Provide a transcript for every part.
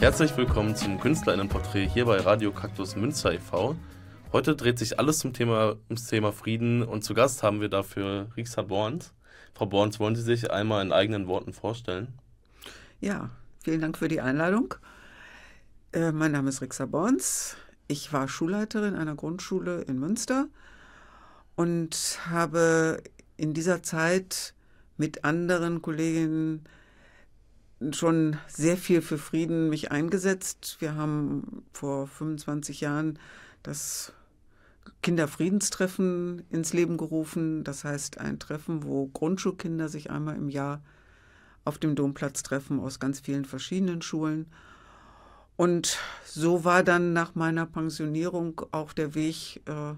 Herzlich willkommen zum Künstlerinnenporträt hier bei Radio Kaktus Münster e.V. Heute dreht sich alles zum Thema, ums Thema Frieden und zu Gast haben wir dafür Rixa Borns. Frau Borns, wollen Sie sich einmal in eigenen Worten vorstellen? Ja, vielen Dank für die Einladung. Äh, mein Name ist Rixa Borns. Ich war Schulleiterin einer Grundschule in Münster und habe in dieser Zeit mit anderen Kolleginnen schon sehr viel für Frieden mich eingesetzt. Wir haben vor 25 Jahren das Kinderfriedenstreffen ins Leben gerufen. Das heißt ein Treffen, wo Grundschulkinder sich einmal im Jahr auf dem Domplatz treffen aus ganz vielen verschiedenen Schulen. Und so war dann nach meiner Pensionierung auch der Weg äh,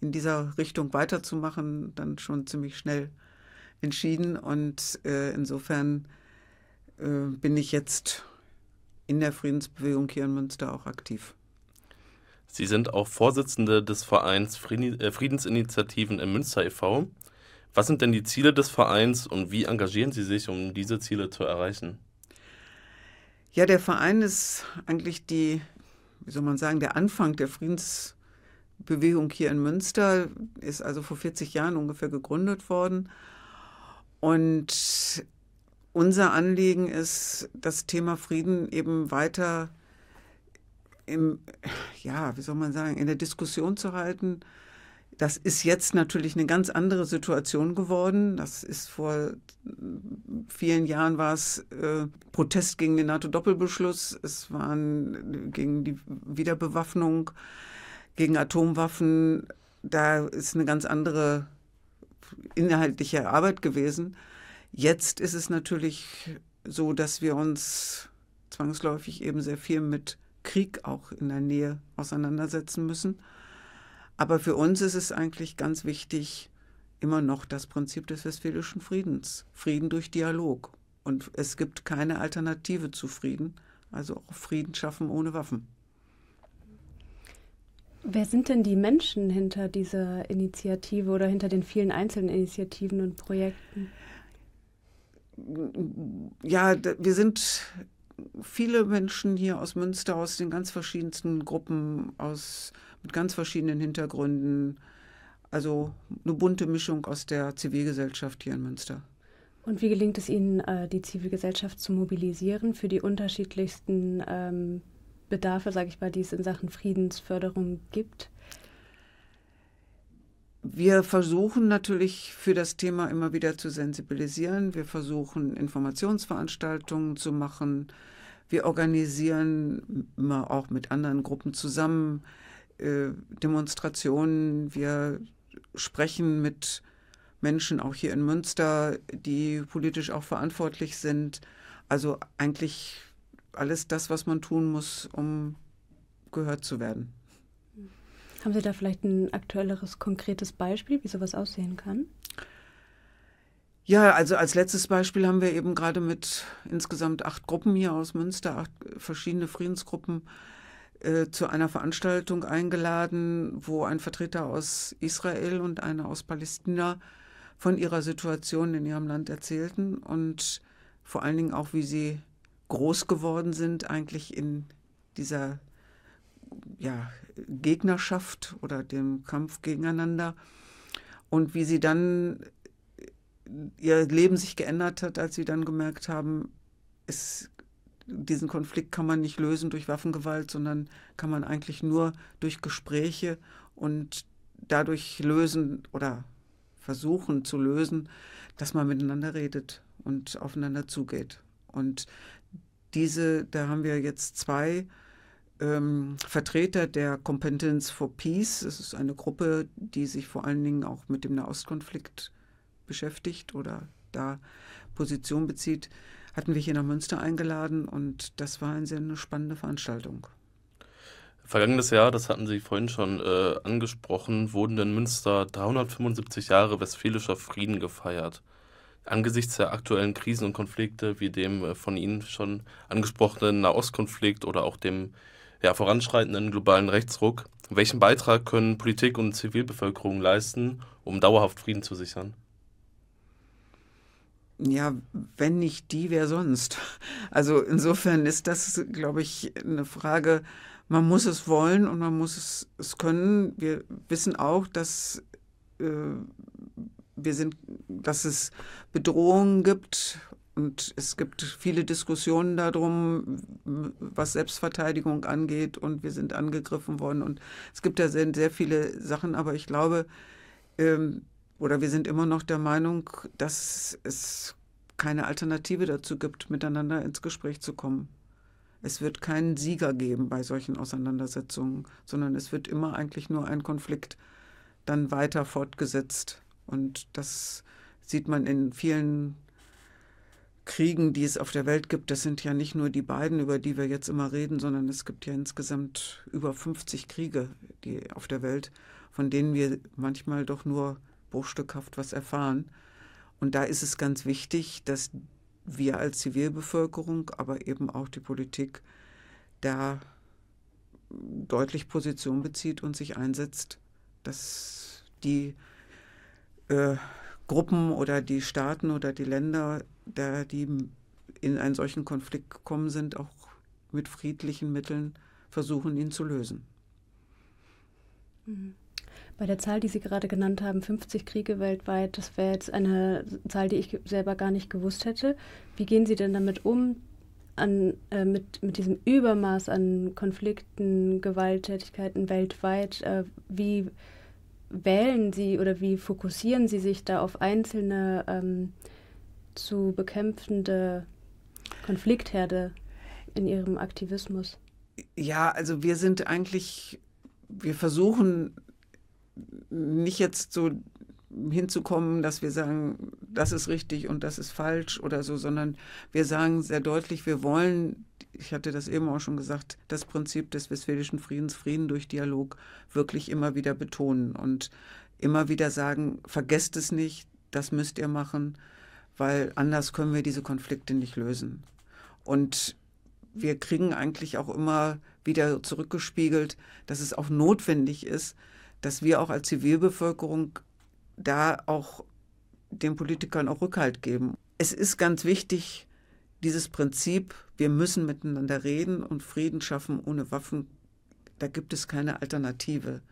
in dieser Richtung weiterzumachen dann schon ziemlich schnell entschieden. Und äh, insofern bin ich jetzt in der Friedensbewegung hier in Münster auch aktiv. Sie sind auch Vorsitzende des Vereins äh, Friedensinitiativen im Münster e.V. Was sind denn die Ziele des Vereins und wie engagieren Sie sich, um diese Ziele zu erreichen? Ja, der Verein ist eigentlich die, wie soll man sagen, der Anfang der Friedensbewegung hier in Münster, ist also vor 40 Jahren ungefähr gegründet worden. Und unser Anliegen ist, das Thema Frieden eben weiter im, ja, wie soll man sagen, in der Diskussion zu halten. Das ist jetzt natürlich eine ganz andere Situation geworden. Das ist vor vielen Jahren war es äh, Protest gegen den NATO-Doppelbeschluss. Es waren gegen die Wiederbewaffnung, gegen Atomwaffen. Da ist eine ganz andere inhaltliche Arbeit gewesen. Jetzt ist es natürlich so, dass wir uns zwangsläufig eben sehr viel mit Krieg auch in der Nähe auseinandersetzen müssen. Aber für uns ist es eigentlich ganz wichtig, immer noch das Prinzip des Westfälischen Friedens. Frieden durch Dialog. Und es gibt keine Alternative zu Frieden. Also auch Frieden schaffen ohne Waffen. Wer sind denn die Menschen hinter dieser Initiative oder hinter den vielen einzelnen Initiativen und Projekten? Ja, wir sind viele Menschen hier aus Münster, aus den ganz verschiedensten Gruppen, aus, mit ganz verschiedenen Hintergründen. Also eine bunte Mischung aus der Zivilgesellschaft hier in Münster. Und wie gelingt es Ihnen, äh, die Zivilgesellschaft zu mobilisieren für die unterschiedlichsten ähm, Bedarfe, sage ich mal, die es in Sachen Friedensförderung gibt? Wir versuchen natürlich für das Thema immer wieder zu sensibilisieren. Wir versuchen Informationsveranstaltungen zu machen. Wir organisieren immer auch mit anderen Gruppen zusammen äh, Demonstrationen. Wir sprechen mit Menschen auch hier in Münster, die politisch auch verantwortlich sind. Also eigentlich alles das, was man tun muss, um gehört zu werden. Haben Sie da vielleicht ein aktuelleres, konkretes Beispiel, wie sowas aussehen kann? Ja, also als letztes Beispiel haben wir eben gerade mit insgesamt acht Gruppen hier aus Münster, acht verschiedene Friedensgruppen, äh, zu einer Veranstaltung eingeladen, wo ein Vertreter aus Israel und einer aus Palästina von ihrer Situation in ihrem Land erzählten und vor allen Dingen auch, wie sie groß geworden sind, eigentlich in dieser ja, Gegnerschaft oder dem Kampf gegeneinander und wie sie dann ihr Leben sich geändert hat, als sie dann gemerkt haben, es, diesen Konflikt kann man nicht lösen durch Waffengewalt, sondern kann man eigentlich nur durch Gespräche und dadurch lösen oder versuchen zu lösen, dass man miteinander redet und aufeinander zugeht. Und diese, da haben wir jetzt zwei ähm, Vertreter der Competence for Peace. Es ist eine Gruppe, die sich vor allen Dingen auch mit dem Nahostkonflikt beschäftigt oder da Position bezieht, hatten wir hier nach Münster eingeladen und das war eine sehr spannende Veranstaltung. Vergangenes Jahr, das hatten Sie vorhin schon äh, angesprochen, wurden in Münster 375 Jahre westfälischer Frieden gefeiert. Angesichts der aktuellen Krisen und Konflikte, wie dem äh, von Ihnen schon angesprochenen Nahostkonflikt oder auch dem ja, voranschreitenden globalen Rechtsruck. Welchen Beitrag können Politik und Zivilbevölkerung leisten, um dauerhaft Frieden zu sichern? Ja, wenn nicht die, wer sonst? Also insofern ist das, glaube ich, eine Frage, man muss es wollen und man muss es, es können. Wir wissen auch, dass äh, wir sind, dass es Bedrohungen gibt und es gibt viele Diskussionen darum, was Selbstverteidigung angeht und wir sind angegriffen worden und es gibt da sehr, sehr viele Sachen, aber ich glaube, ähm, oder wir sind immer noch der Meinung, dass es keine Alternative dazu gibt, miteinander ins Gespräch zu kommen. Es wird keinen Sieger geben bei solchen Auseinandersetzungen, sondern es wird immer eigentlich nur ein Konflikt dann weiter fortgesetzt. Und das sieht man in vielen Kriegen, die es auf der Welt gibt. Das sind ja nicht nur die beiden, über die wir jetzt immer reden, sondern es gibt ja insgesamt über 50 Kriege die auf der Welt, von denen wir manchmal doch nur bruchstückhaft was erfahren. Und da ist es ganz wichtig, dass wir als Zivilbevölkerung, aber eben auch die Politik da deutlich Position bezieht und sich einsetzt, dass die äh, Gruppen oder die Staaten oder die Länder, der, die in einen solchen Konflikt gekommen sind, auch mit friedlichen Mitteln versuchen, ihn zu lösen. Mhm. Bei der Zahl, die Sie gerade genannt haben, 50 Kriege weltweit, das wäre jetzt eine Zahl, die ich selber gar nicht gewusst hätte. Wie gehen Sie denn damit um, an, äh, mit, mit diesem Übermaß an Konflikten, Gewalttätigkeiten weltweit? Äh, wie wählen Sie oder wie fokussieren Sie sich da auf einzelne ähm, zu bekämpfende Konfliktherde in Ihrem Aktivismus? Ja, also wir sind eigentlich, wir versuchen nicht jetzt so hinzukommen, dass wir sagen, das ist richtig und das ist falsch oder so, sondern wir sagen sehr deutlich, wir wollen, ich hatte das eben auch schon gesagt, das Prinzip des westfälischen Friedens, Frieden durch Dialog, wirklich immer wieder betonen und immer wieder sagen, vergesst es nicht, das müsst ihr machen, weil anders können wir diese Konflikte nicht lösen. Und wir kriegen eigentlich auch immer wieder zurückgespiegelt, dass es auch notwendig ist, dass wir auch als Zivilbevölkerung da auch den Politikern auch Rückhalt geben. Es ist ganz wichtig, dieses Prinzip, wir müssen miteinander reden und Frieden schaffen ohne Waffen, da gibt es keine Alternative.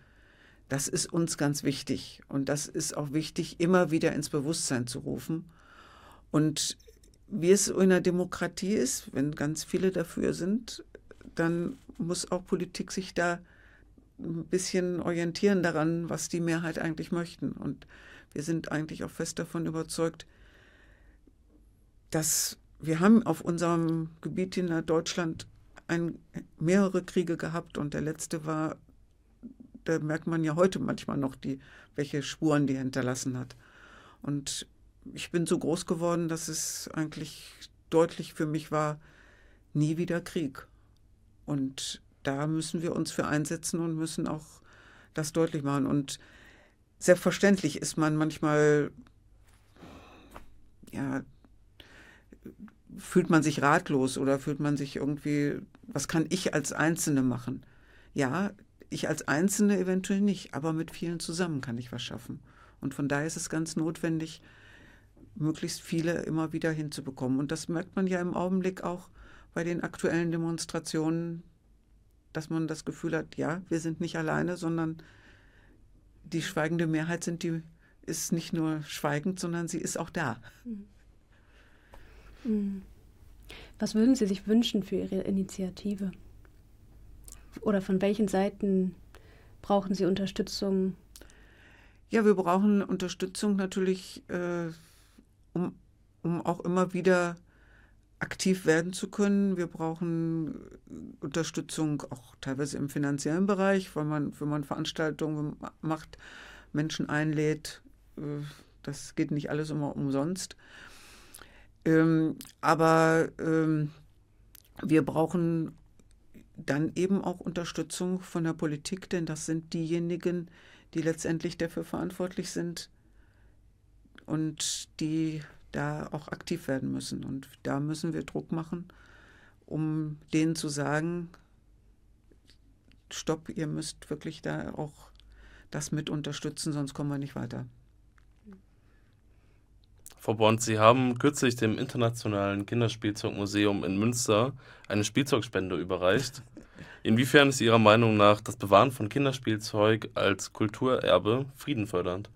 Das ist uns ganz wichtig und das ist auch wichtig, immer wieder ins Bewusstsein zu rufen. Und wie es in einer Demokratie ist, wenn ganz viele dafür sind, dann muss auch Politik sich da ein bisschen orientieren daran, was die Mehrheit eigentlich möchten. Und wir sind eigentlich auch fest davon überzeugt, dass wir haben auf unserem Gebiet in Deutschland ein, mehrere Kriege gehabt und der letzte war, da merkt man ja heute manchmal noch, die, welche Spuren die hinterlassen hat. Und ich bin so groß geworden, dass es eigentlich deutlich für mich war, nie wieder Krieg. Und da müssen wir uns für einsetzen und müssen auch das deutlich machen. Und selbstverständlich ist man manchmal, ja, fühlt man sich ratlos oder fühlt man sich irgendwie, was kann ich als Einzelne machen? Ja, ich als Einzelne eventuell nicht, aber mit vielen zusammen kann ich was schaffen. Und von daher ist es ganz notwendig, möglichst viele immer wieder hinzubekommen. Und das merkt man ja im Augenblick auch bei den aktuellen Demonstrationen dass man das Gefühl hat, ja, wir sind nicht alleine, sondern die schweigende Mehrheit sind die, ist nicht nur schweigend, sondern sie ist auch da. Mhm. Mhm. Was würden Sie sich wünschen für Ihre Initiative? Oder von welchen Seiten brauchen Sie Unterstützung? Ja, wir brauchen Unterstützung natürlich, äh, um, um auch immer wieder aktiv werden zu können. Wir brauchen Unterstützung auch teilweise im finanziellen Bereich, weil man, wenn man Veranstaltungen macht, Menschen einlädt. Äh, das geht nicht alles immer umsonst. Ähm, aber ähm, wir brauchen dann eben auch Unterstützung von der Politik, denn das sind diejenigen, die letztendlich dafür verantwortlich sind und die da auch aktiv werden müssen. Und da müssen wir Druck machen, um denen zu sagen, stopp, ihr müsst wirklich da auch das mit unterstützen, sonst kommen wir nicht weiter. Frau Born, Sie haben kürzlich dem Internationalen Kinderspielzeugmuseum in Münster eine Spielzeugspende überreicht. Inwiefern ist Ihrer Meinung nach das Bewahren von Kinderspielzeug als Kulturerbe friedenfördernd?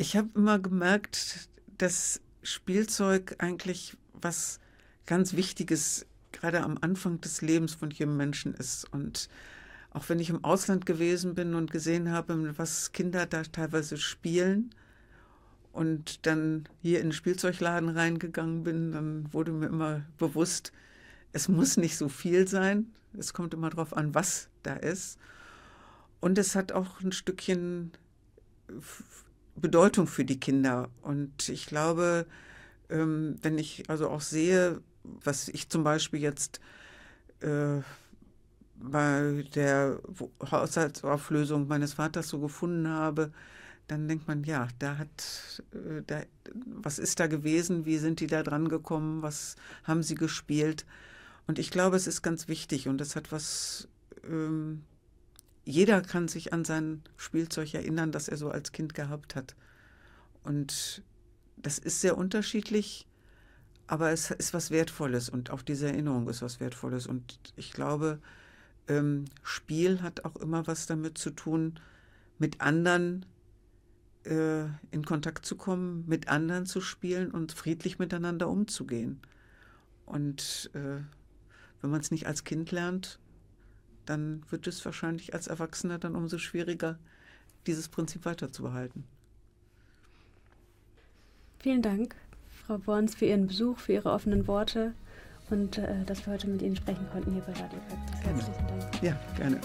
Ich habe immer gemerkt, dass Spielzeug eigentlich was ganz Wichtiges gerade am Anfang des Lebens von jedem Menschen ist. Und auch wenn ich im Ausland gewesen bin und gesehen habe, was Kinder da teilweise spielen und dann hier in den Spielzeugladen reingegangen bin, dann wurde mir immer bewusst, es muss nicht so viel sein. Es kommt immer darauf an, was da ist. Und es hat auch ein Stückchen Bedeutung für die Kinder. Und ich glaube, ähm, wenn ich also auch sehe, was ich zum Beispiel jetzt äh, bei der Haushaltsauflösung meines Vaters so gefunden habe, dann denkt man, ja, da hat, äh, da, was ist da gewesen, wie sind die da dran gekommen, was haben sie gespielt? Und ich glaube, es ist ganz wichtig und es hat was, ähm, jeder kann sich an sein Spielzeug erinnern, das er so als Kind gehabt hat. Und das ist sehr unterschiedlich, aber es ist was Wertvolles und auch diese Erinnerung ist was Wertvolles. Und ich glaube, ähm, Spiel hat auch immer was damit zu tun, mit anderen äh, in Kontakt zu kommen, mit anderen zu spielen und friedlich miteinander umzugehen. Und äh, wenn man es nicht als Kind lernt, dann wird es wahrscheinlich als Erwachsener dann umso schwieriger, dieses Prinzip weiterzubehalten. Vielen Dank, Frau Borns, für Ihren Besuch, für Ihre offenen Worte und äh, dass wir heute mit Ihnen sprechen konnten hier bei Radio Herzlichen Dank. Ja, gerne.